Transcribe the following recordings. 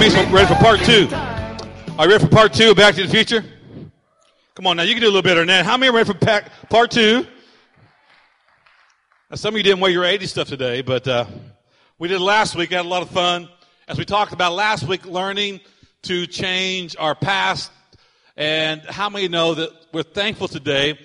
many ready for part two? Are you ready for part two Back to the Future? Come on now, you can do a little better than that. How many are ready for pack, part two? Now, some of you didn't wear your 80s stuff today, but uh, we did last week. had a lot of fun. As we talked about last week, learning to change our past. And how many know that we're thankful today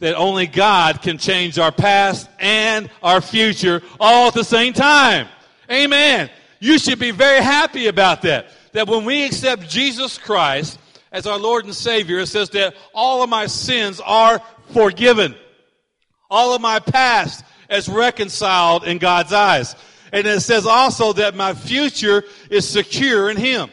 that only God can change our past and our future all at the same time? Amen. You should be very happy about that. That when we accept Jesus Christ as our Lord and Savior, it says that all of my sins are forgiven. All of my past is reconciled in God's eyes. And it says also that my future is secure in Him.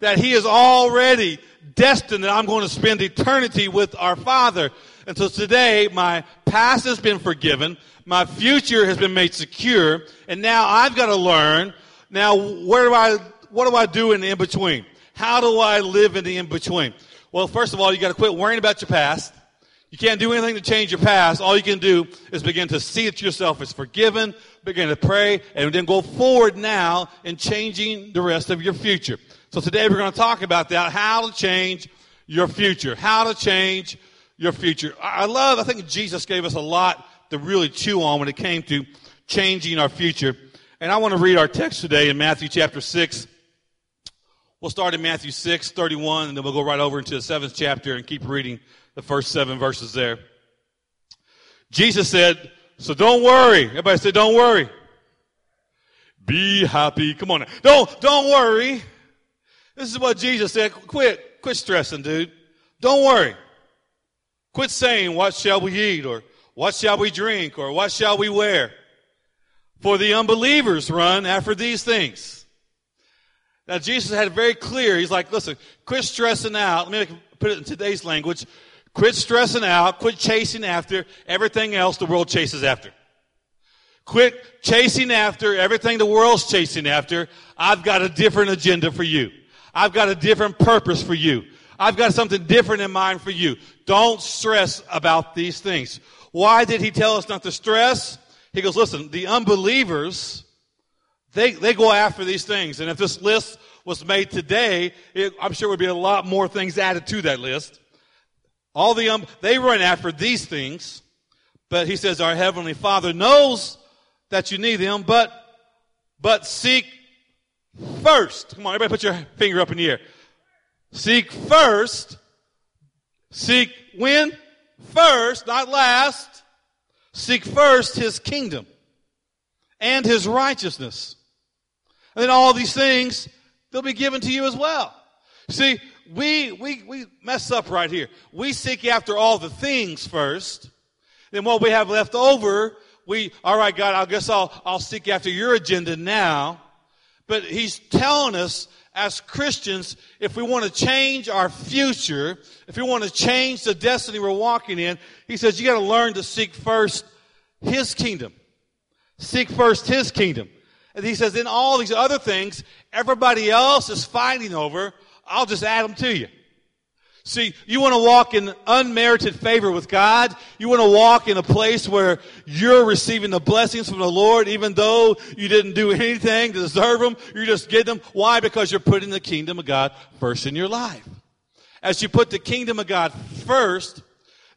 That He is already destined that I'm going to spend eternity with our Father. And so today, my past has been forgiven. My future has been made secure. And now I've got to learn now, where do I, what do I do in the in between? How do I live in the in between? Well, first of all, you got to quit worrying about your past. You can't do anything to change your past. All you can do is begin to see it yourself as forgiven, begin to pray, and then go forward now in changing the rest of your future. So today we're going to talk about that, how to change your future, how to change your future. I love, I think Jesus gave us a lot to really chew on when it came to changing our future. And I want to read our text today in Matthew chapter 6. We'll start in Matthew 6, 31, and then we'll go right over into the seventh chapter and keep reading the first seven verses there. Jesus said, so don't worry. Everybody said, don't worry. Be happy. Come on now. Don't, don't worry. This is what Jesus said. Quit, quit stressing, dude. Don't worry. Quit saying, what shall we eat? Or what shall we drink? Or what shall we wear? For the unbelievers run after these things. Now, Jesus had it very clear. He's like, listen, quit stressing out. Let me put it in today's language. Quit stressing out. Quit chasing after everything else the world chases after. Quit chasing after everything the world's chasing after. I've got a different agenda for you. I've got a different purpose for you. I've got something different in mind for you. Don't stress about these things. Why did he tell us not to stress? He goes, listen, the unbelievers, they, they go after these things. And if this list was made today, it, I'm sure would be a lot more things added to that list. All the, um, they run after these things. But he says, our heavenly father knows that you need them, but, but seek first. Come on, everybody put your finger up in the air. Seek first. Seek when? First, not last. Seek first his kingdom and his righteousness. And then all these things, they'll be given to you as well. See, we, we, we mess up right here. We seek after all the things first. Then what we have left over, we, all right, God, I guess I'll, I'll seek after your agenda now. But he's telling us as Christians, if we want to change our future, if we want to change the destiny we're walking in, he says you got to learn to seek first his kingdom. Seek first his kingdom. And he says, in all these other things, everybody else is fighting over, I'll just add them to you. See, you want to walk in unmerited favor with God. You want to walk in a place where you're receiving the blessings from the Lord, even though you didn't do anything to deserve them. You just get them. Why? Because you're putting the kingdom of God first in your life. As you put the kingdom of God first,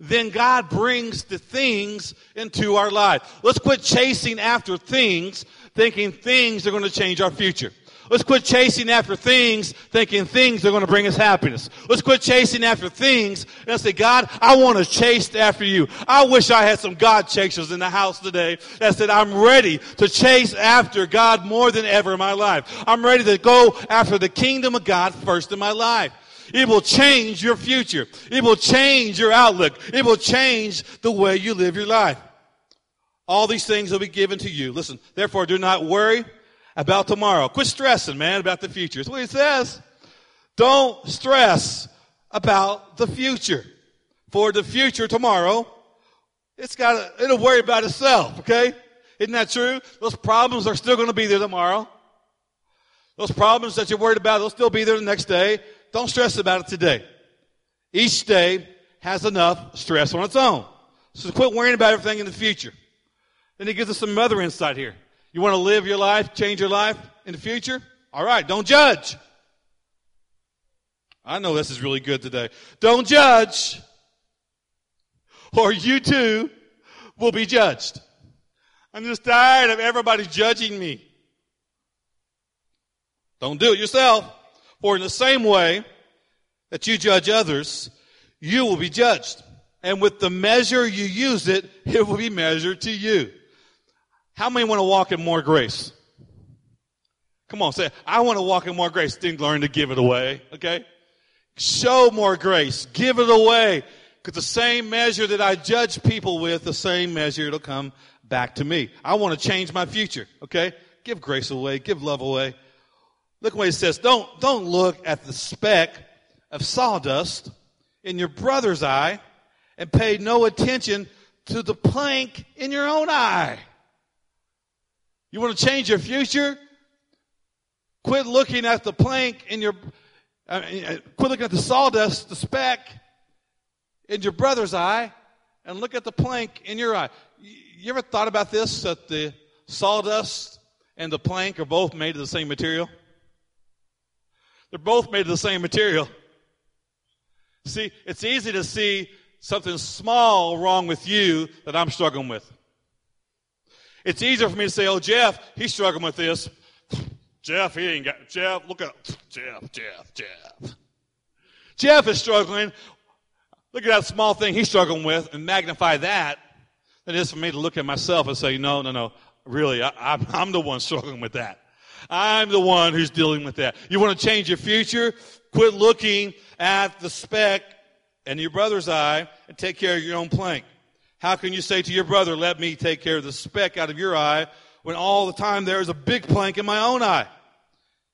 then God brings the things into our life. Let's quit chasing after things, thinking things are going to change our future. Let's quit chasing after things, thinking things are going to bring us happiness. Let's quit chasing after things and say, God, I want to chase after you. I wish I had some God chasers in the house today that said, I'm ready to chase after God more than ever in my life. I'm ready to go after the kingdom of God first in my life. It will change your future. It will change your outlook. It will change the way you live your life. All these things will be given to you. Listen, therefore do not worry about tomorrow. Quit stressing, man, about the future. That's what he says. Don't stress about the future. For the future tomorrow, it's got to it'll worry about itself, okay? Isn't that true? Those problems are still to be there tomorrow. Those problems that you're worried about, they'll still be there the next day. Don't stress about it today. Each day has enough stress on its own. So quit worrying about everything in the future. Then he gives us some other insight here. You want to live your life, change your life in the future? All right, don't judge. I know this is really good today. Don't judge, or you too will be judged. I'm just tired of everybody judging me. Don't do it yourself. For in the same way that you judge others, you will be judged. And with the measure you use it, it will be measured to you. How many want to walk in more grace? Come on, say, I want to walk in more grace. Then learn to give it away, okay? Show more grace. Give it away. Because the same measure that I judge people with, the same measure it'll come back to me. I want to change my future, okay? Give grace away. Give love away. Look what he says. Don't, don't look at the speck of sawdust in your brother's eye and pay no attention to the plank in your own eye. You want to change your future? Quit looking at the plank in your, uh, quit looking at the sawdust, the speck in your brother's eye, and look at the plank in your eye. You ever thought about this? That the sawdust and the plank are both made of the same material? They're both made of the same material. See, it's easy to see something small wrong with you that I'm struggling with. It's easier for me to say, oh, Jeff, he's struggling with this. Jeff, he ain't got, Jeff, look at, Jeff, Jeff, Jeff. Jeff is struggling. Look at that small thing he's struggling with and magnify that than it is for me to look at myself and say, no, no, no, really, I, I'm, I'm the one struggling with that. I'm the one who's dealing with that. You want to change your future? Quit looking at the speck in your brother's eye and take care of your own plank. How can you say to your brother, let me take care of the speck out of your eye when all the time there is a big plank in my own eye?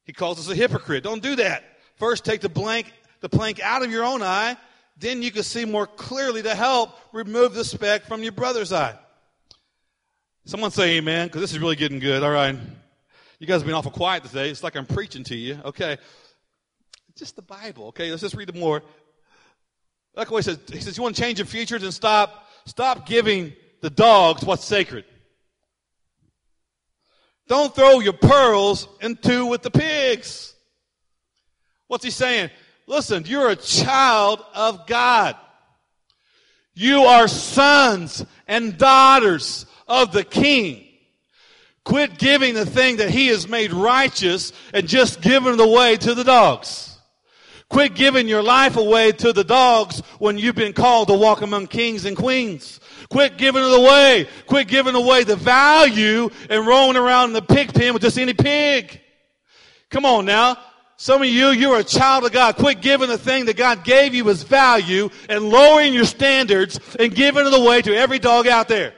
He calls us a hypocrite. Don't do that. First take the blank, the plank out of your own eye. Then you can see more clearly to help remove the speck from your brother's eye. Someone say amen, because this is really getting good. All right. You guys have been awful quiet today. It's like I'm preaching to you. Okay. Just the Bible. Okay. Let's just read it more. Like he says, he says, you want to change your future? Then stop, stop giving the dogs what's sacred. Don't throw your pearls into with the pigs. What's he saying? Listen, you're a child of God. You are sons and daughters of the King. Quit giving the thing that he has made righteous and just giving it away to the dogs. Quit giving your life away to the dogs when you've been called to walk among kings and queens. Quit giving it away. Quit giving away the value and rolling around in the pig pen with just any pig. Come on now. Some of you, you're a child of God. Quit giving the thing that God gave you as value and lowering your standards and giving it away to every dog out there.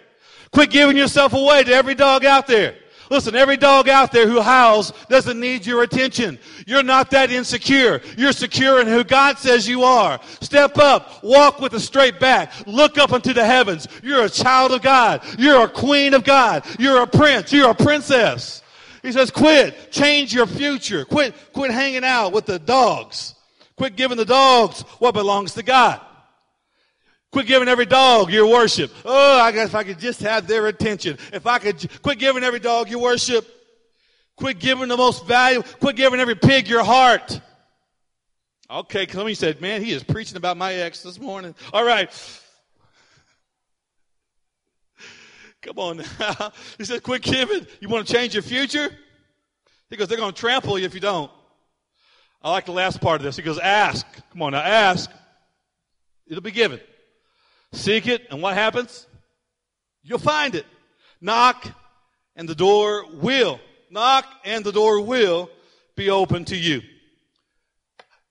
Quit giving yourself away to every dog out there. Listen, every dog out there who howls doesn't need your attention. You're not that insecure. You're secure in who God says you are. Step up. Walk with a straight back. Look up into the heavens. You're a child of God. You're a queen of God. You're a prince. You're a princess. He says, quit. Change your future. Quit, quit hanging out with the dogs. Quit giving the dogs what belongs to God. Quit giving every dog your worship. Oh, I guess if I could just have their attention. If I could quit giving every dog your worship. Quit giving the most value. Quit giving every pig your heart. Okay, somebody said, man, he is preaching about my ex this morning. All right. Come on now. He said, quit giving. You want to change your future? He goes, they're going to trample you if you don't. I like the last part of this. He goes, ask. Come on now, ask. It'll be given. Seek it, and what happens? You'll find it. Knock, and the door will. Knock, and the door will be open to you.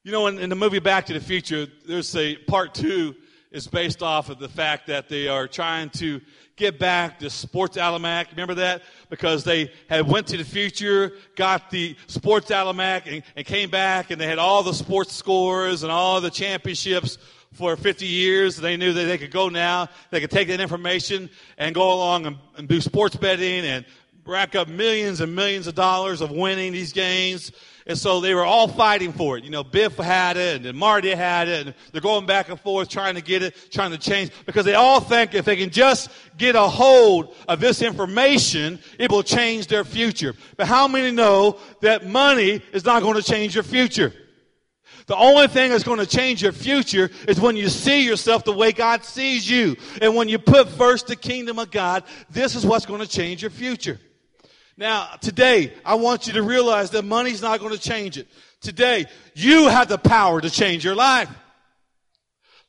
You know, in, in the movie Back to the Future, there's a part two is based off of the fact that they are trying to get back the sports almanac. Remember that? Because they had went to the future, got the sports almanac, and, and came back, and they had all the sports scores and all the championships for 50 years. They knew that they could go now. They could take that information and go along and, and do sports betting and rack up millions and millions of dollars of winning these games. And so they were all fighting for it. You know, Biff had it and Marty had it and they're going back and forth trying to get it, trying to change because they all think if they can just get a hold of this information, it will change their future. But how many know that money is not going to change your future? The only thing that's going to change your future is when you see yourself the way God sees you. And when you put first the kingdom of God, this is what's going to change your future. Now, today, I want you to realize that money's not going to change it. Today, you have the power to change your life.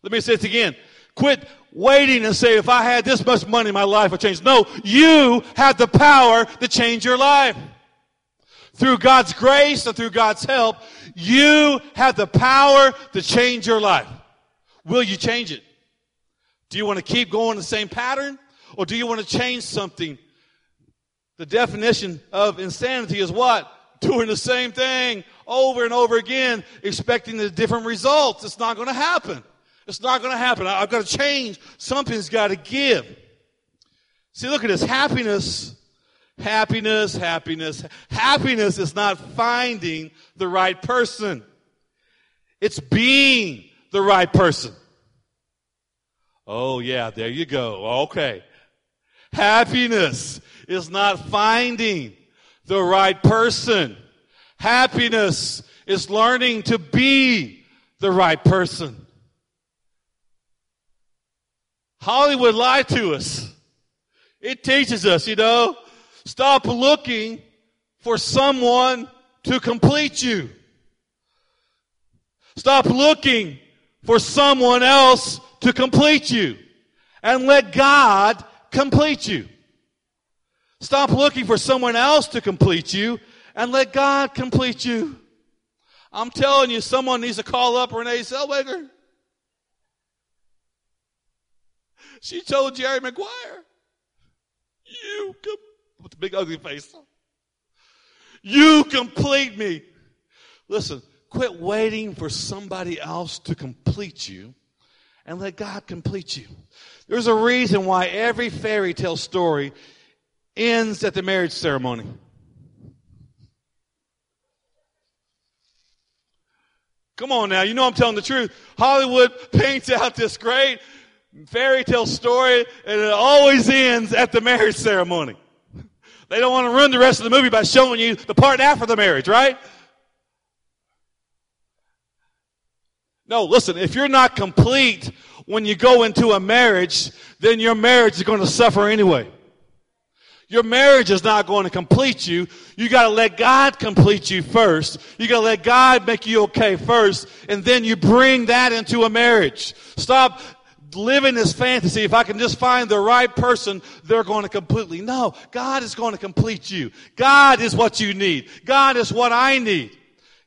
Let me say it again. Quit waiting and say, if I had this much money, my life would change. No, you have the power to change your life. Through God's grace and through God's help, you have the power to change your life. Will you change it? Do you want to keep going the same pattern? Or do you want to change something? The definition of insanity is what? Doing the same thing over and over again, expecting the different results. It's not going to happen. It's not going to happen. I've got to change. Something's got to give. See, look at this. Happiness, happiness, happiness. Happiness is not finding the right person. It's being the right person. Oh yeah, there you go. Okay. Happiness is not finding the right person. Happiness is learning to be the right person. Hollywood lied to us. It teaches us, you know, stop looking for someone to complete you. Stop looking for someone else to complete you and let God complete you. Stop looking for someone else to complete you and let God complete you. I'm telling you, someone needs to call up Renee Zellweger. She told Jerry Maguire, you, com-, with the big ugly face, you complete me. Listen, quit waiting for somebody else to complete you and let God complete you. There's a reason why every fairy tale story ends at the marriage ceremony. Come on now, you know I'm telling the truth. Hollywood paints out this great fairy tale story, and it always ends at the marriage ceremony. They don't want to ruin the rest of the movie by showing you the part after the marriage, right? No, listen, if you're not complete when you go into a marriage, then your marriage is going to suffer anyway. Your marriage is not going to complete you. You got to let God complete you first. You got to let God make you okay first, and then you bring that into a marriage. Stop living this fantasy, if I can just find the right person, they're going to completely. No, God is going to complete you. God is what you need. God is what I need.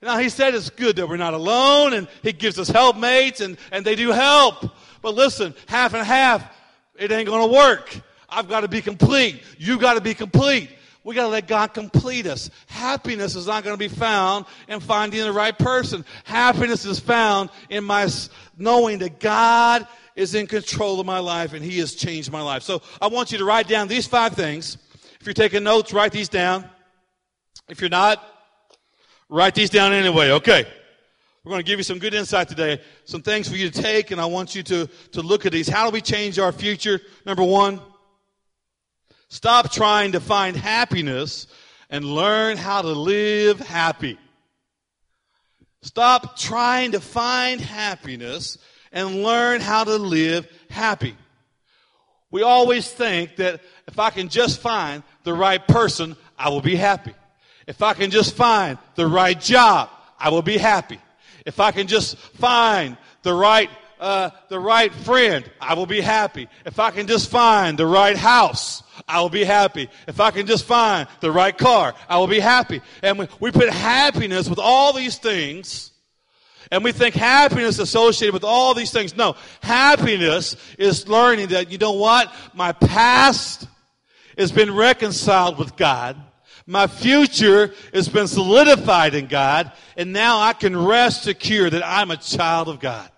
Now, he said it's good that we're not alone and he gives us helpmates and, and they do help. But listen, half and half, it ain't going to work. I've got to be complete. You've got to be complete. We got to let God complete us. Happiness is not going to be found in finding the right person. Happiness is found in my knowing that God is in control of my life and He has changed my life. So I want you to write down these five things. If you're taking notes, write these down. If you're not, write these down anyway. Okay. We're going to give you some good insight today, some things for you to take, and I want you to, to look at these. How do we change our future? Number one, stop trying to find happiness and learn how to live happy. Stop trying to find happiness and learn how to live happy. We always think that if I can just find the right person, I will be happy. If I can just find the right job, I will be happy. If I can just find the right uh, the right friend, I will be happy. If I can just find the right house, I will be happy. If I can just find the right car, I will be happy. And we, we put happiness with all these things and we think happiness associated with all these things. No, happiness is learning that, you know what? My past has been reconciled with God. My future has been solidified in God. And now I can rest secure that I'm a child of God.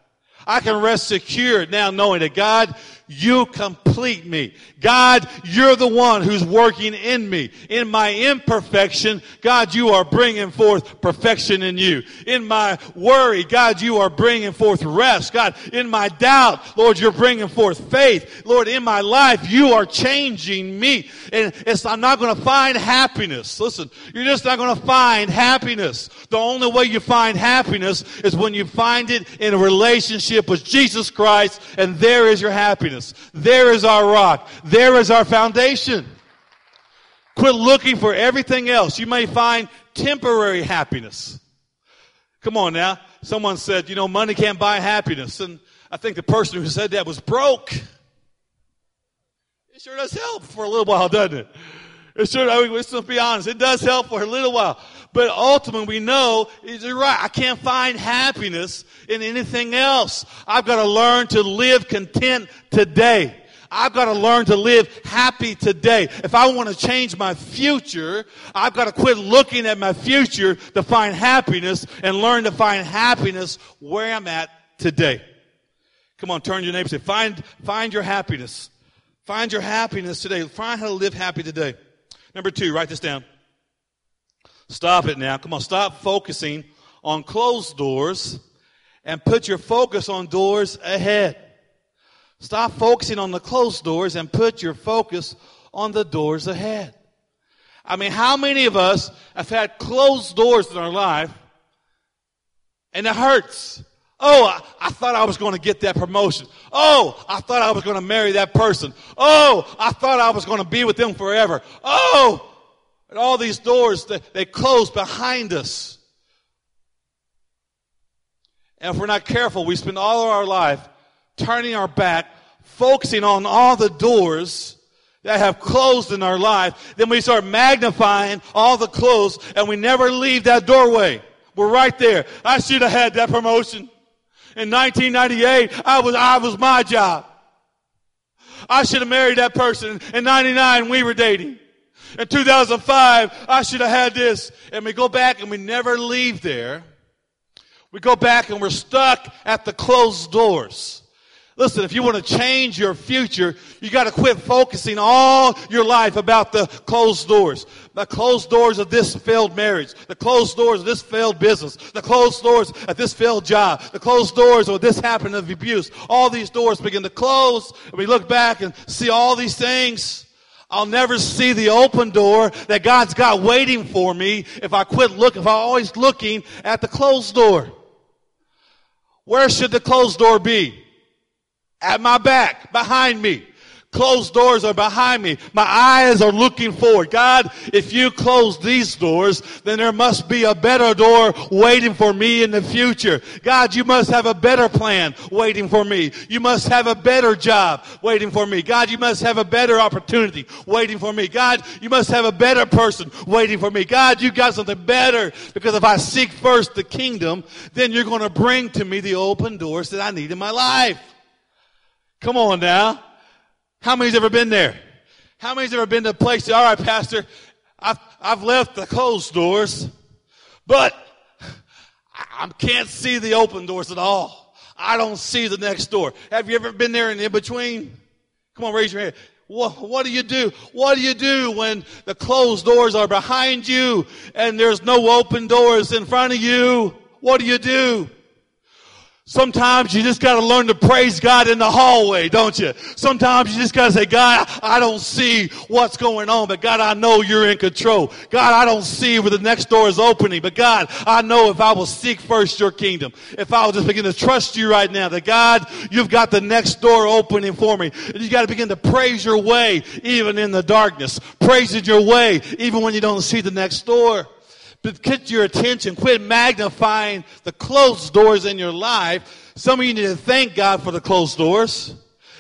I can rest secure now knowing that God, you complete me. God, you're the one who's working in me. In my imperfection, God, you are bringing forth perfection in you. In my worry, God, you are bringing forth rest. God, in my doubt, Lord, you're bringing forth faith. Lord, in my life, you are changing me. And it's, I'm not going to find happiness. Listen, you're just not going to find happiness. The only way you find happiness is when you find it in a relationship with Jesus Christ, and there is your happiness. There is our rock. There is our foundation. Quit looking for everything else. You may find temporary happiness. Come on now. Someone said, you know, money can't buy happiness. And I think the person who said that was broke. It sure does help for a little while, doesn't it? It sure, I mean, let's be honest, it does help for a little while. But ultimately, we know, you're right, I can't find happiness in anything else. I've got to learn to live content today. I've got to learn to live happy today. If I want to change my future, I've got to quit looking at my future to find happiness and learn to find happiness where I'm at today. Come on, turn your neighbor say, find, find your happiness. Find your happiness today. Find how to live happy today. Number two, write this down. Stop it now. Come on, stop focusing on closed doors and put your focus on doors ahead. Stop focusing on the closed doors and put your focus on the doors ahead. I mean, how many of us have had closed doors in our life and it hurts? Oh, I, I, thought I was going to get that promotion. Oh, I thought I was going to marry that person. Oh, I thought I was going to be with them forever. Oh, and all these doors, they, they close behind us. And if we're not careful, we spend all of our life turning our back, focusing on all the doors that have closed in our life. Then we start magnifying all the closed and we never leave that doorway. We're right there. I should have had that promotion. In 1998, I was, I was my job. I should have married that person. In 99, we were dating. In 2005, I should have had this. And we go back and we never leave there. We go back and we're stuck at the closed doors. Listen, if you want to change your future, you got to quit focusing all your life about the closed doors. The closed doors of this failed marriage, the closed doors of this failed business, the closed doors of this failed job, the closed doors of this happened of abuse. All these doors begin to close, and we look back and see all these things. I'll never see the open door that God's got waiting for me if I quit looking, if I'm always looking at the closed door. Where should the closed door be? at my back, behind me. Closed doors are behind me. My eyes are looking forward. God, if you close these doors, then there must be a better door waiting for me in the future. God, you must have a better plan waiting for me. You must have a better job waiting for me. God, you must have a better opportunity waiting for me. God, you must have a better person waiting for me. God, you got something better because if I seek first the kingdom, then you're going to bring to me the open doors that I need in my life. Come on now. How many's ever been there? How many's ever been to a place, all right, pastor, I've, I've left the closed doors, but I can't see the open doors at all. I don't see the next door. Have you ever been there in in between? Come on, raise your hand. What, what do you do? What do you do when the closed doors are behind you and there's no open doors in front of you? What do you do? Sometimes you just gotta learn to praise God in the hallway, don't you? Sometimes you just gotta say, God, I don't see what's going on, but God, I know you're in control. God, I don't see where the next door is opening, but God, I know if I will seek first your kingdom, if I will just begin to trust you right now, that God, you've got the next door opening for me. And you gotta begin to praise your way even in the darkness. Praise your way even when you don't see the next door. Get your attention. Quit magnifying the closed doors in your life. Some of you need to thank God for the closed doors.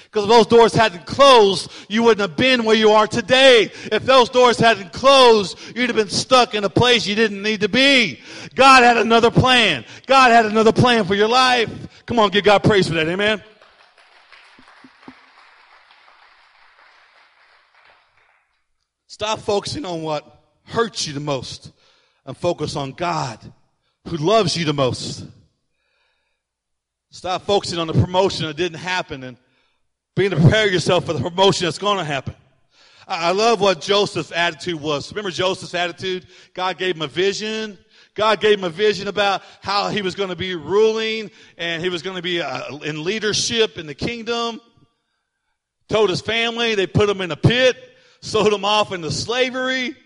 Because if those doors hadn't closed, you wouldn't have been where you are today. If those doors hadn't closed, you'd have been stuck in a place you didn't need to be. God had another plan. God had another plan for your life. Come on, give God praise for that. Amen. Stop focusing on what hurts you the most and focus on God who loves you the most. Stop focusing on the promotion that didn't happen and Begin to prepare yourself for the promotion that's going to happen. I love what Joseph's attitude was. Remember Joseph's attitude? God gave him a vision. God gave him a vision about how he was going to be ruling and he was going to be uh, in leadership in the kingdom. Told his family, they put him in a pit, sold him off into slavery.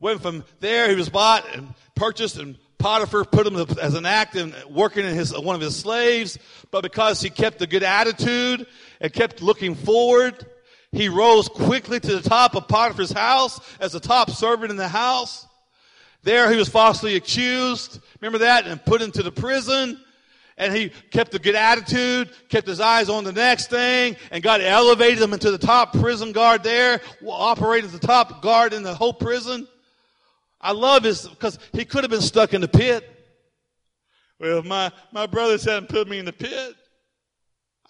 Went from there, he was bought and purchased and Potiphar put him as an act in working in his, one of his slaves, but because he kept a good attitude and kept looking forward, he rose quickly to the top of Potiphar's house as the top servant in the house. There he was falsely accused. Remember that? And put into the prison. And he kept a good attitude, kept his eyes on the next thing, and God elevated him into the top prison guard there, operating as the top guard in the whole prison. I love his, because he could have been stuck in the pit. Well, my, my brothers hadn't put me in the pit.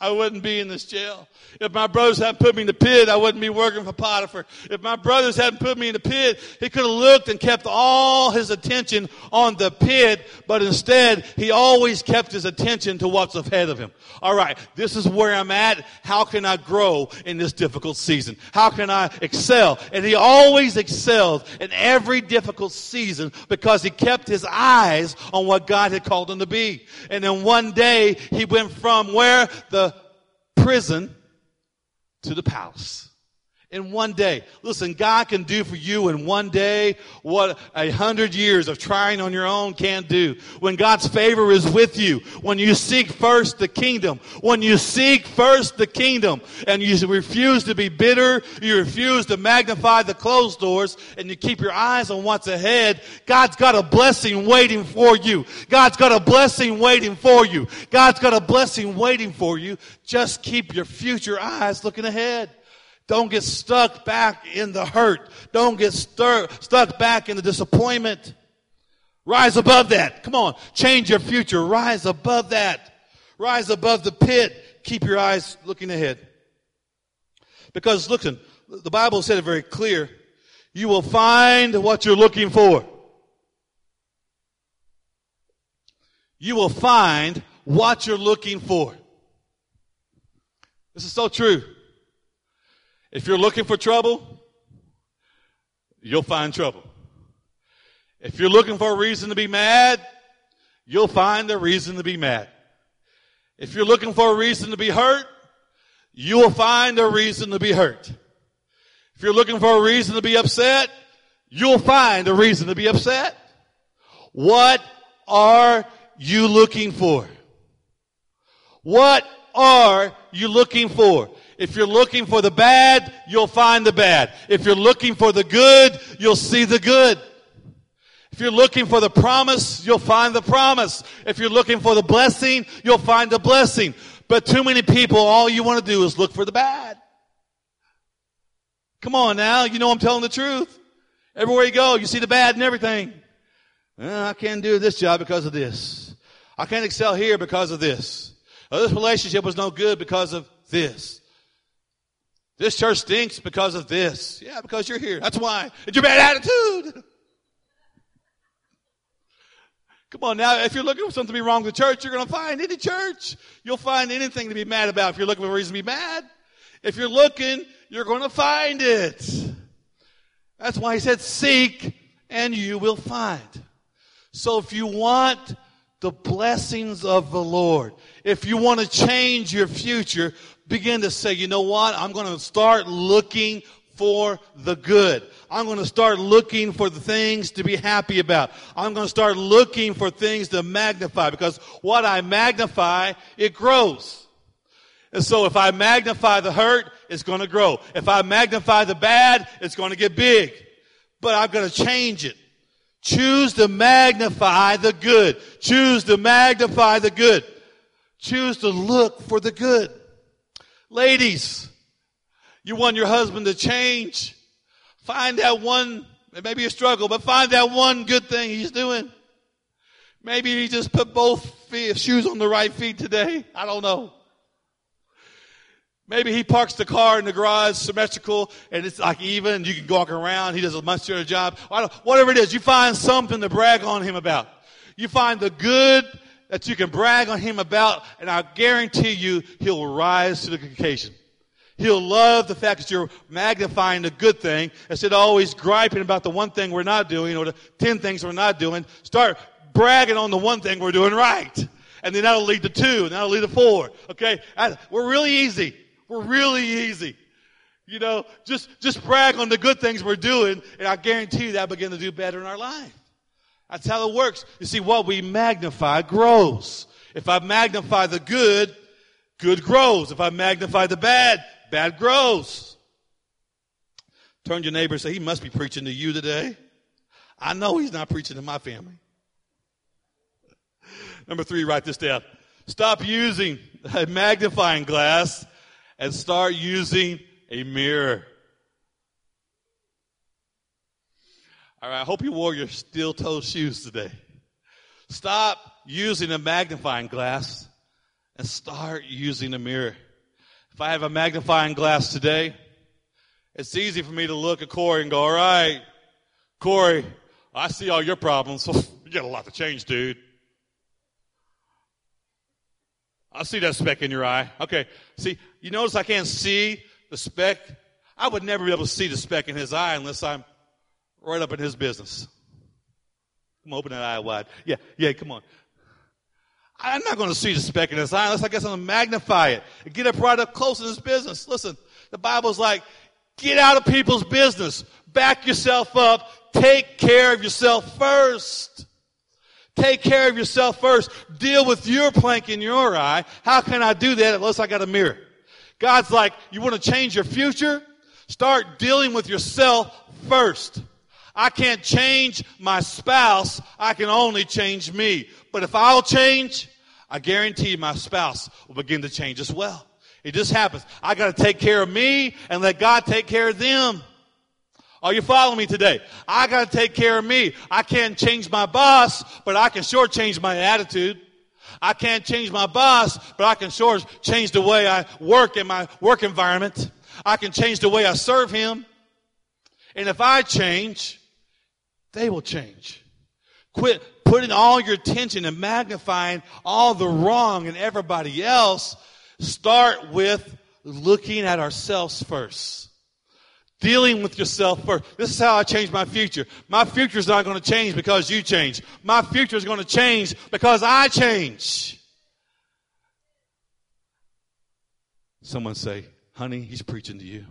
I wouldn't be in this jail. If my brothers hadn't put me in the pit, I wouldn't be working for Potiphar. If my brothers hadn't put me in the pit, he could have looked and kept all his attention on the pit, but instead, he always kept his attention to what's ahead of him. All right, this is where I'm at. How can I grow in this difficult season? How can I excel? And he always excelled in every difficult season because he kept his eyes on what God had called him to be. And then one day, he went from where the prison to the palace in one day. Listen, God can do for you in one day what a hundred years of trying on your own can't do. When God's favor is with you, when you seek first the kingdom, when you seek first the kingdom and you refuse to be bitter, you refuse to magnify the closed doors and you keep your eyes on what's ahead, God's got a blessing waiting for you. God's got a blessing waiting for you. God's got a blessing waiting for you. Just keep your future eyes looking ahead. Don't get stuck back in the hurt. Don't get stir, stuck back in the disappointment. Rise above that. Come on. Change your future. Rise above that. Rise above the pit. Keep your eyes looking ahead. Because listen, the Bible said it very clear. You will find what you're looking for. You will find what you're looking for. This is so true. If you're looking for trouble, you'll find trouble. If you're looking for a reason to be mad, you'll find a reason to be mad. If you're looking for a reason to be hurt, you will find a reason to be hurt. If you're looking for a reason to be upset, you'll find a reason to be upset. What are you looking for? What are you looking for? If you're looking for the bad, you'll find the bad. If you're looking for the good, you'll see the good. If you're looking for the promise, you'll find the promise. If you're looking for the blessing, you'll find the blessing. But too many people, all you want to do is look for the bad. Come on now, you know I'm telling the truth. Everywhere you go, you see the bad and everything. I can't do this job because of this. I can't excel here because of this. this relationship was no good because of this. This church stinks because of this. Yeah, because you're here. That's why. It's your bad attitude. Come on now, if you're looking for something to be wrong with the church, you're going to find any church. You'll find anything to be mad about if you're looking for a reason to be mad. If you're looking, you're going to find it. That's why he said, seek and you will find. So if you want the blessings of the Lord, if you want to change your future, begin to say, you know what? I'm going to start looking for the good. I'm going to start looking for the things to be happy about. I'm going to start looking for things to magnify because what I magnify, it grows. And so if I magnify the hurt, it's going to grow. If I magnify the bad, it's going to get big. But I've got to change it. Choose to magnify the good. Choose to magnify the good. Choose to look for the good. Ladies, you want your husband to change. Find that one, it may be a struggle, but find that one good thing he's doing. Maybe he just put both feet, shoes on the right feet today. I don't know. Maybe he parks the car in the garage symmetrical and it's like even. You can walk around. He does a much better job. Whatever it is, you find something to brag on him about. You find the good that you can brag on him about, and I guarantee you he'll rise to the occasion. He'll love the fact that you're magnifying the good thing instead of always griping about the one thing we're not doing or the 10 things we're not doing. Start bragging on the one thing we're doing right. And then that'll lead to two, and that'll lead to four. Okay? We're really easy. We're really easy. You know, just, just brag on the good things we're doing, and I guarantee you that begin to do better in our life. That's how it works. You see, what we magnify grows. If I magnify the good, good grows. If I magnify the bad, bad grows. Turn your neighbor and say, he must be preaching to you today. I know he's not preaching to my family. Number three, write this down. Stop using a magnifying glass and start using a mirror. All right, I hope you wore your steel toe shoes today. Stop using a magnifying glass and start using a mirror. If I have a magnifying glass today, it's easy for me to look at Corey and go, all right, Corey, I see all your problems. you got a lot to change, dude. I see that speck in your eye. Okay. See, you notice I can't see the speck? I would never be able to see the speck in his eye unless I'm right up in his business. Come open that eye wide. Yeah, yeah, come on. I'm not going to see the speck in his eye unless I get something to magnify it and get up right up close in his business. Listen, the Bible's like, get out of people's business. Back yourself up. Take care of yourself first. Take care of yourself first. Deal with your plank in your eye. How can I do that unless I got a mirror? God's like, you want to change your future? Start dealing with yourself first. I can't change my spouse. I can only change me. But if I'll change, I guarantee my spouse will begin to change as well. It just happens. I got to take care of me and let God take care of them. Are you following me today? I got to take care of me. I can't change my boss, but I can sure change my attitude. I can't change my boss, but I can sure change the way I work in my work environment. I can change the way I serve him. And if I change, they will change. Quit putting all your attention and magnifying all the wrong in everybody else. Start with looking at ourselves first. Dealing with yourself first. This is how I change my future. My future is not going to change because you change. My future is going to change because I change. Someone say, honey, he's preaching to you.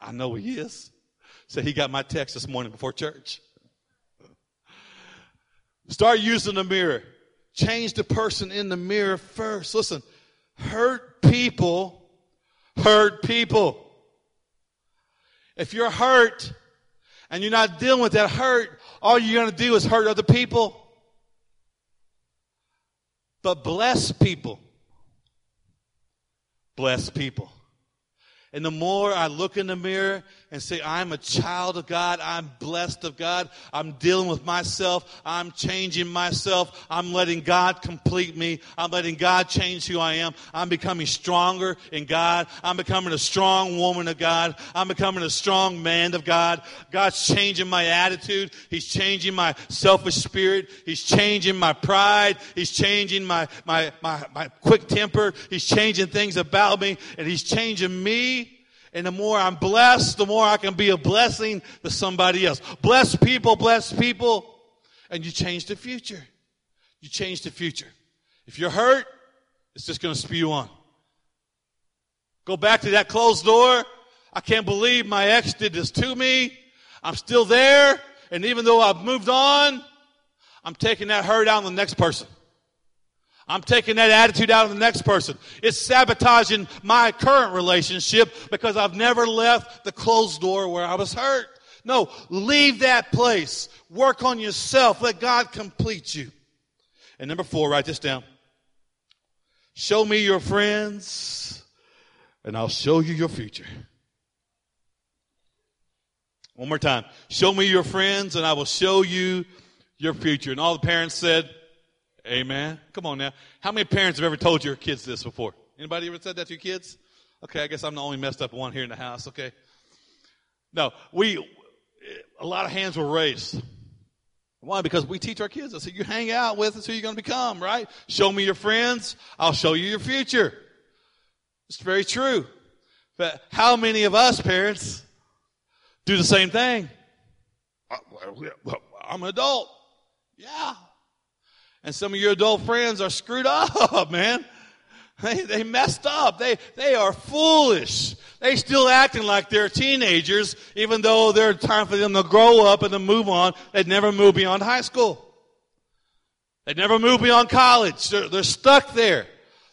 I know he is. Say, he got my text this morning before church. Start using the mirror. Change the person in the mirror first. Listen, hurt people hurt people. If you're hurt and you're not dealing with that hurt, all you're going to do is hurt other people. But bless people. Bless people. And the more I look in the mirror and say, I'm a child of God. I'm blessed of God. I'm dealing with myself. I'm changing myself. I'm letting God complete me. I'm letting God change who I am. I'm becoming stronger in God. I'm becoming a strong woman of God. I'm becoming a strong man of God. God's changing my attitude. He's changing my selfish spirit. He's changing my pride. He's changing my, my, my, my quick temper. He's changing things about me and he's changing me and the more I'm blessed, the more I can be a blessing to somebody else. Bless people, bless people. And you change the future. You change the future. If you're hurt, it's just going to spew on. Go back to that closed door. I can't believe my ex did this to me. I'm still there. And even though I've moved on, I'm taking that hurt out on the next person. I'm taking that attitude out of the next person. It's sabotaging my current relationship because I've never left the closed door where I was hurt. No, leave that place. Work on yourself. Let God complete you. And number four, write this down. Show me your friends and I'll show you your future. One more time. Show me your friends and I will show you your future. And all the parents said, Amen. Come on now. How many parents have ever told your kids this before? Anybody ever said that to your kids? Okay, I guess I'm the only messed up one here in the house. Okay. No, we, a lot of hands were raised. Why? Because we teach our kids. I said, you hang out with us who you're going to become, right? Show me your friends. I'll show you your future. It's very true. But how many of us parents do the same thing? Uh, I'm an adult. Yeah. And some of your adult friends are screwed up, man. They, they messed up. They, they are foolish. They still acting like they're teenagers, even though there's time for them to grow up and to move on. They'd never move beyond high school. They'd never move beyond college. They're, they're stuck there.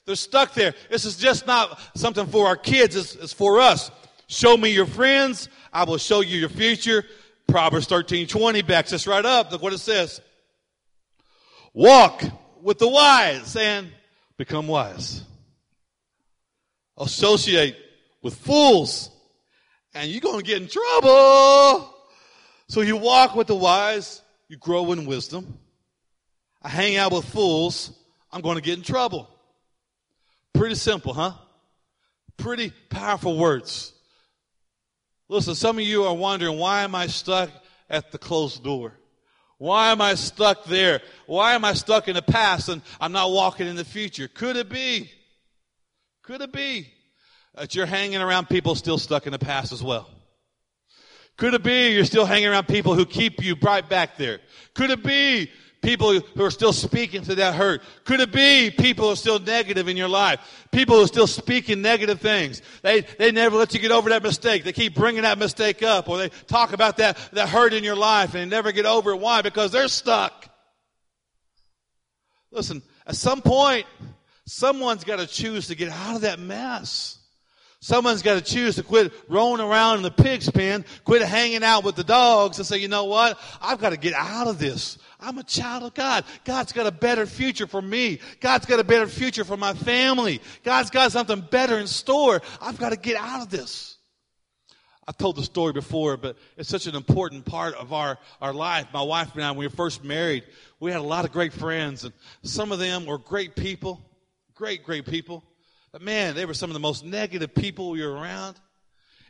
They're stuck there. This is just not something for our kids. It's, it's for us. Show me your friends. I will show you your future. Proverbs 13, 20 backs us right up. Look what it says. Walk with the wise and become wise associate with fools and you're going to get in trouble. So you walk with the wise, you grow in wisdom. I hang out with fools, I'm going to get in trouble. Pretty simple, huh? Pretty powerful words. Listen, some of you are wondering, why am I stuck at the closed door? Why am I stuck there? Why am I stuck in the past and I'm not walking in the future? Could it be? Could it be that you're hanging around people still stuck in the past as well? Could it be you're still hanging around people who keep you right back there? Could it be people who are still speaking to that hurt? Could it be people who are still negative in your life? People who are still speaking negative things. They, they never let you get over that mistake. They keep bringing that mistake up or they talk about that, that hurt in your life and they never get over it. Why? Because they're stuck. Listen, at some point, Someone's got to choose to get out of that mess. Someone's got to choose to quit rolling around in the pig's pen, quit hanging out with the dogs and say, you know what? I've got to get out of this. I'm a child of God. God's got a better future for me. God's got a better future for my family. God's got something better in store. I've got to get out of this. I've told the story before, but it's such an important part of our, our life. My wife and I, when we were first married, we had a lot of great friends, and some of them were great people. Great, great people. But man, they were some of the most negative people we were around.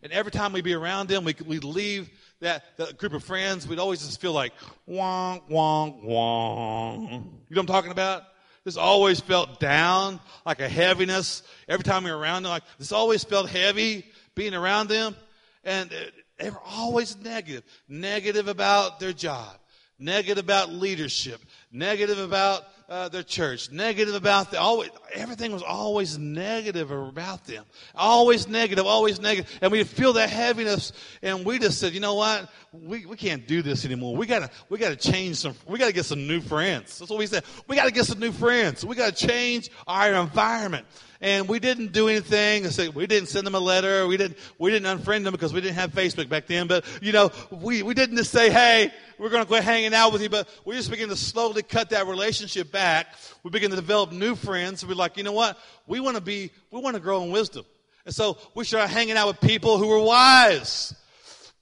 And every time we'd be around them, we, we'd leave that, group of friends, we'd always just feel like, wong, wong, wong. You know what I'm talking about? This always felt down, like a heaviness. Every time we were around them, like, this always felt heavy being around them. And they were always negative. Negative about their job. Negative about leadership. Negative about uh, their church, negative about them. Always, everything was always negative about them. Always negative, always negative. And we feel that heaviness, and we just said, you know what? We, we can't do this anymore. We gotta, we gotta change some, we gotta get some new friends. That's what we said. We gotta get some new friends. We gotta change our environment and we didn't do anything. We didn't send them a letter. We didn't, we didn't unfriend them because we didn't have Facebook back then. But, you know, we, we didn't just say, hey, we're going to quit hanging out with you. But we just began to slowly cut that relationship back. We began to develop new friends. We're like, you know what? We want to be, we want to grow in wisdom. And so we started hanging out with people who were wise.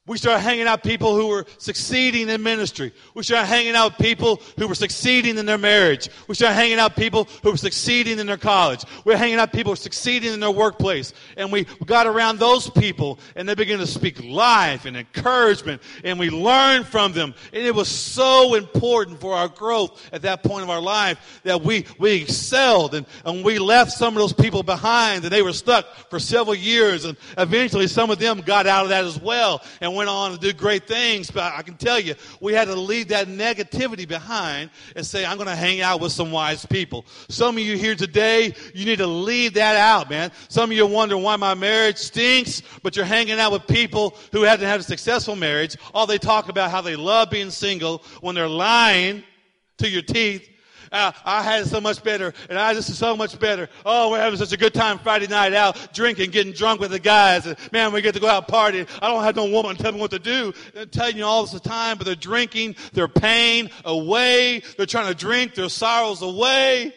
We started hanging out people who were succeeding in ministry. We started hanging out people who were succeeding in their marriage. We started hanging out people who were succeeding in their college. We were hanging out people who were succeeding in their workplace. And we got around those people and they began to speak life and encouragement and we learned from them. And it was so important for our growth at that point of our life that we, we excelled and, and we left some of those people behind and they were stuck for several years and eventually some of them got out of that as well. And went on to do great things, but I can tell you, we had to leave that negativity behind and say, I'm going to hang out with some wise people. Some of you here today, you need to leave that out, man. Some of you are wondering why my marriage stinks, but you're hanging out with people who haven't had a successful marriage. All they talk about how they love being single when they're lying to your teeth uh, I had it so much better, and I just so much better. Oh, we're having such a good time Friday night out, drinking, getting drunk with the guys, and man, we get to go out partying. I don't have no woman telling me what to do. They're telling you all this the time, but they're drinking their pain away. They're trying to drink their sorrows away.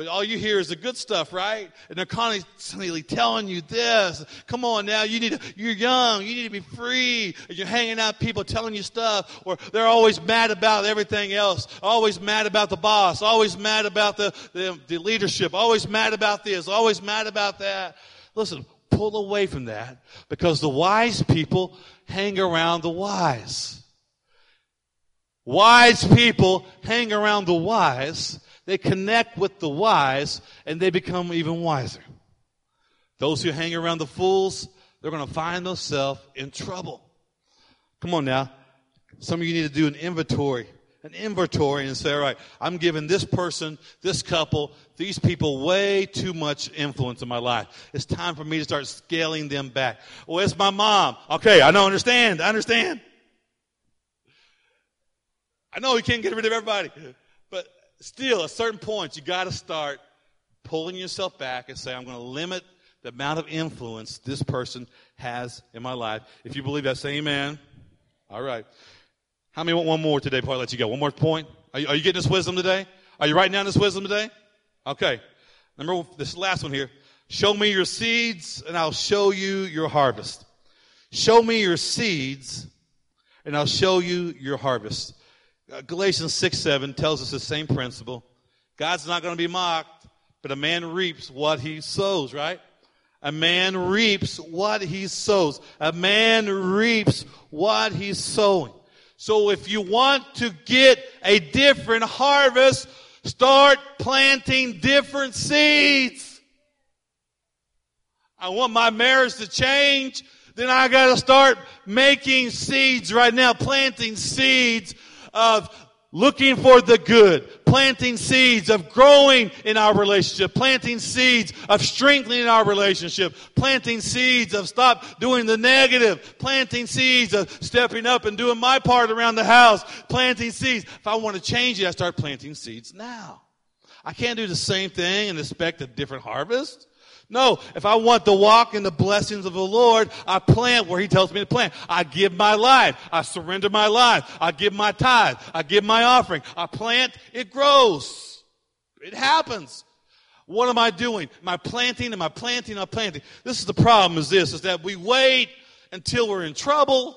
But all you hear is the good stuff, right? And they're constantly telling you this. Come on now, you need to, you're young, you need to be free. And you're hanging out people telling you stuff. Or they're always mad about everything else. Always mad about the boss. Always mad about the, the, the leadership. Always mad about this. Always mad about that. Listen, pull away from that because the wise people hang around the wise. Wise people hang around the wise they connect with the wise and they become even wiser. Those who hang around the fools, they're going to find themselves in trouble. Come on now. Some of you need to do an inventory, an inventory and say, all right, I'm giving this person, this couple, these people way too much influence in my life. It's time for me to start scaling them back. Well, it's my mom. Okay, I don't understand. I understand. I know you can't get rid of everybody, still, at certain points, you got to start pulling yourself back and say, I'm going to limit the amount of influence this person has in my life. If you believe that, say amen. All right. How many want one more today before I let you go? One more point? Are you, are you getting this wisdom today? Are you writing down this wisdom today? Okay. Remember this last one here. Show me your seeds and I'll show you your harvest. Show me your seeds and I'll show you your harvest. Uh, Galatians 6 7 tells us the same principle. God's not going to be mocked, but a man reaps what he sows, right? A man reaps what he sows. A man reaps what he's sowing. So if you want to get a different harvest, start planting different seeds. I want my marriage to change, then I gotta start making seeds right now, planting seeds of looking for the good, planting seeds of growing in our relationship, planting seeds of strengthening our relationship, planting seeds of stop doing the negative, planting seeds of stepping up and doing my part around the house, planting seeds. If I want to change it, I start planting seeds now. I can't do the same thing and expect a different harvest. No, if I want to walk in the blessings of the Lord, I plant where He tells me to plant. I give my life. I surrender my life. I give my tithe. I give my offering. I plant, it grows. It happens. What am I doing? Am I planting? Am I planting? Am I planting? This is the problem is this, is that we wait until we're in trouble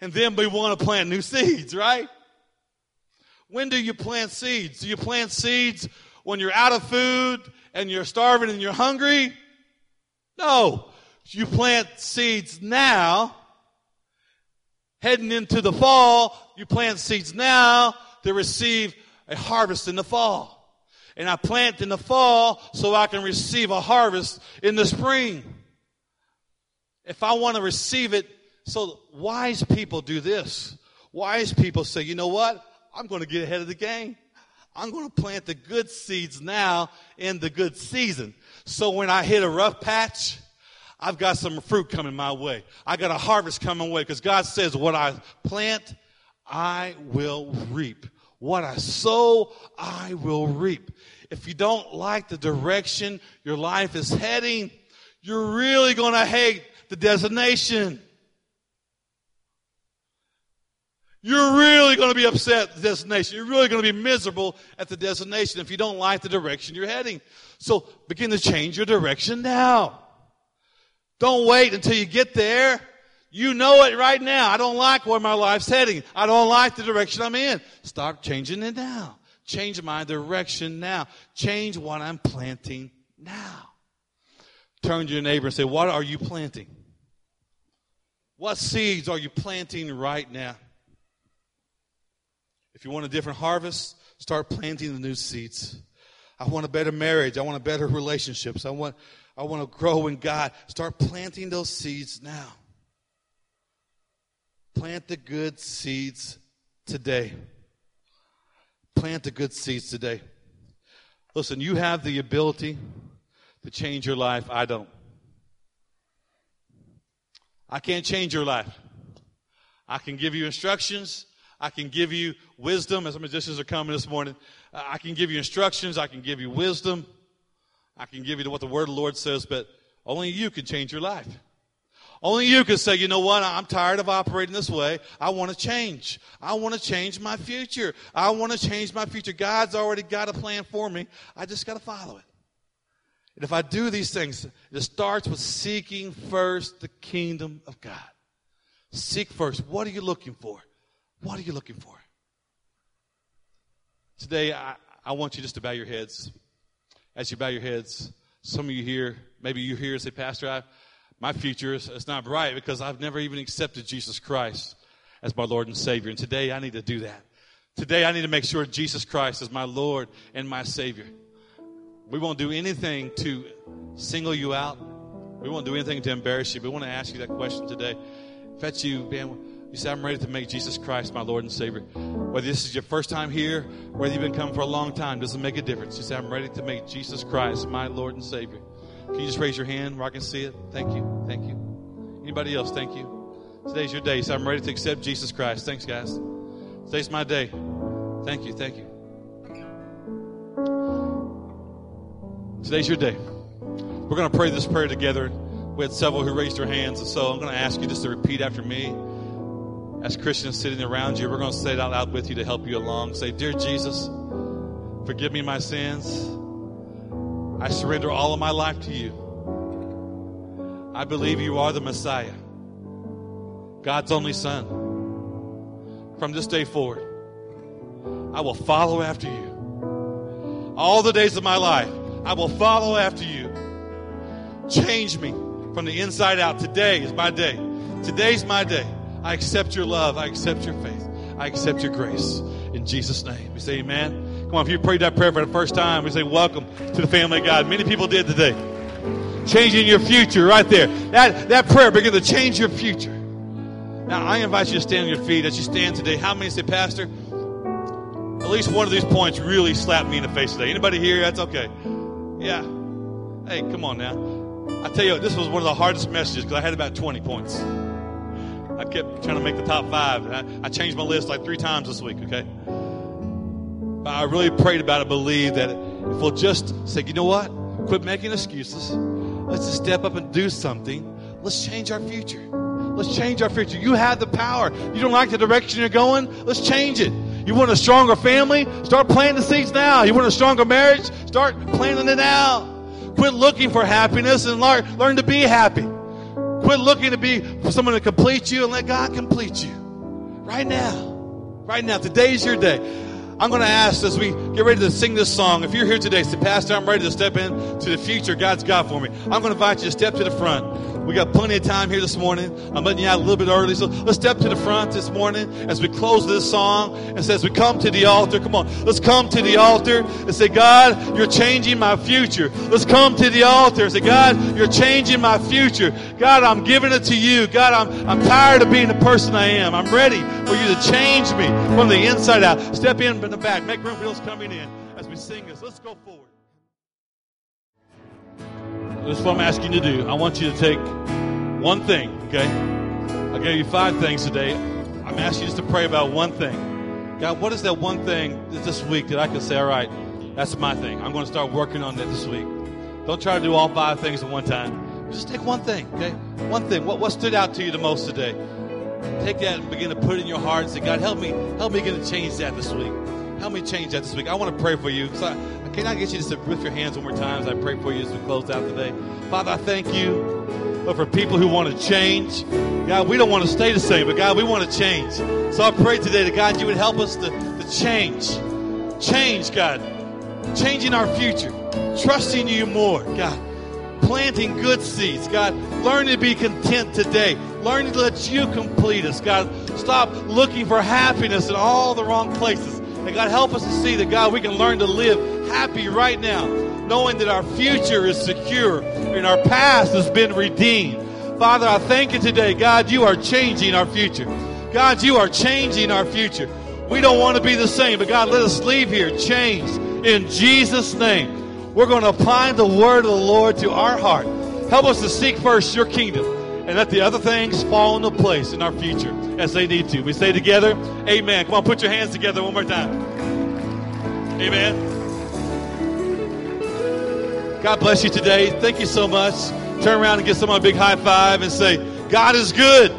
and then we want to plant new seeds, right? When do you plant seeds? Do you plant seeds when you're out of food and you're starving and you're hungry? No. You plant seeds now, heading into the fall. You plant seeds now to receive a harvest in the fall. And I plant in the fall so I can receive a harvest in the spring. If I want to receive it, so wise people do this. Wise people say, you know what? I'm going to get ahead of the game. I'm going to plant the good seeds now in the good season. So when I hit a rough patch, I've got some fruit coming my way. I got a harvest coming my way because God says, what I plant, I will reap. What I sow, I will reap. If you don't like the direction your life is heading, you're really going to hate the destination. You're really going to be upset at the destination. You're really going to be miserable at the destination if you don't like the direction you're heading. So begin to change your direction now. Don't wait until you get there. You know it right now. I don't like where my life's heading. I don't like the direction I'm in. Stop changing it now. Change my direction now. Change what I'm planting now. Turn to your neighbor and say, What are you planting? What seeds are you planting right now? If you want a different harvest, start planting the new seeds. I want a better marriage. I want a better relationships. I want, I want to grow in God. Start planting those seeds now. Plant the good seeds today. Plant the good seeds today. Listen, you have the ability to change your life. I don't. I can't change your life. I can give you instructions. I can give you wisdom, as magicians are coming this morning. I can give you instructions. I can give you wisdom. I can give you what the word of the Lord says, but only you can change your life. Only you can say, you know what? I'm tired of operating this way. I want to change. I want to change my future. I want to change my future. God's already got a plan for me. I just got to follow it. And if I do these things, it starts with seeking first the kingdom of God. Seek first. What are you looking for? What are you looking for? Today, I, I want you just to bow your heads. As you bow your heads, some of you here, maybe you here say, Pastor, I, my future is it's not bright because I've never even accepted Jesus Christ as my Lord and Savior. And today, I need to do that. Today, I need to make sure Jesus Christ is my Lord and my Savior. We won't do anything to single you out. We won't do anything to embarrass you. We want to ask you that question today. That's you, man, you say, I'm ready to make Jesus Christ my Lord and Savior. Whether this is your first time here, whether you've been coming for a long time, doesn't make a difference. You say, I'm ready to make Jesus Christ my Lord and Savior. Can you just raise your hand where I can see it? Thank you. Thank you. Anybody else? Thank you. Today's your day. So I'm ready to accept Jesus Christ. Thanks, guys. Today's my day. Thank you. Thank you. Today's your day. We're going to pray this prayer together. We had several who raised their hands, and so I'm going to ask you just to repeat after me. As Christians sitting around you, we're going to say it out loud with you to help you along. Say, Dear Jesus, forgive me my sins. I surrender all of my life to you. I believe you are the Messiah, God's only Son. From this day forward, I will follow after you. All the days of my life, I will follow after you. Change me from the inside out. Today is my day. Today's my day. I accept your love. I accept your faith. I accept your grace. In Jesus' name. We say amen. Come on, if you prayed that prayer for the first time, we say welcome to the family of God. Many people did today. Changing your future right there. That, that prayer began to change your future. Now, I invite you to stand on your feet as you stand today. How many say, Pastor, at least one of these points really slapped me in the face today? Anybody here? That's okay. Yeah. Hey, come on now. I tell you, this was one of the hardest messages because I had about 20 points. I kept trying to make the top five. I, I, changed my list like three times this week, okay? But I really prayed about it, believed that if we'll just say, you know what? Quit making excuses. Let's just step up and do something. Let's change our future. Let's change our future. You have the power. You don't like the direction you're going? Let's change it. You want a stronger family? Start planting the seeds now. You want a stronger marriage? Start planting it now. Quit looking for happiness and learn, learn to be happy. Quit looking to be someone to complete you and let God complete you. Right now. Right now. Today's your day. I'm going to ask as we get ready to sing this song. If you're here today, say, Pastor, I'm ready to step into the future God's got for me. I'm going to invite you to step to the front. We got plenty of time here this morning. I'm letting you out a little bit early. So let's step to the front this morning as we close this song and says we come to the altar. Come on, let's come to the altar and say, God, you're changing my future. Let's come to the altar and say, God, you're changing my future. God, I'm giving it to you. God, I'm, I'm tired of being the person I am. I'm ready for you to change me from the inside out. Step in from the back. Make room for those coming in as we sing this. Let's go forward. This is what I'm asking you to do. I want you to take one thing, okay? I gave you five things today. I'm asking you just to pray about one thing. God, what is that one thing this week that I can say, all right, that's my thing. I'm going to start working on that this week. Don't try to do all five things at one time. Just take one thing, okay? One thing. What, what stood out to you the most today? Take that and begin to put it in your heart and say, God, help me, help me get to change that this week. Help me change that this week. I want to pray for you. So I, can I get you to lift your hands one more time as I pray for you as we close out today? Father, I thank you but for people who want to change. God, we don't want to stay the same, but God, we want to change. So I pray today that God, you would help us to, to change. Change, God. Changing our future. Trusting you more, God. Planting good seeds, God. Learning to be content today. Learning to let you complete us, God. Stop looking for happiness in all the wrong places. And God, help us to see that, God, we can learn to live happy right now, knowing that our future is secure and our past has been redeemed. Father, I thank you today. God, you are changing our future. God, you are changing our future. We don't want to be the same, but God, let us leave here changed in Jesus' name. We're going to apply the word of the Lord to our heart. Help us to seek first your kingdom and let the other things fall into place in our future as they need to. We say together, Amen. Come on, put your hands together one more time. Amen. God bless you today. Thank you so much. Turn around and give someone a big high five and say, God is good.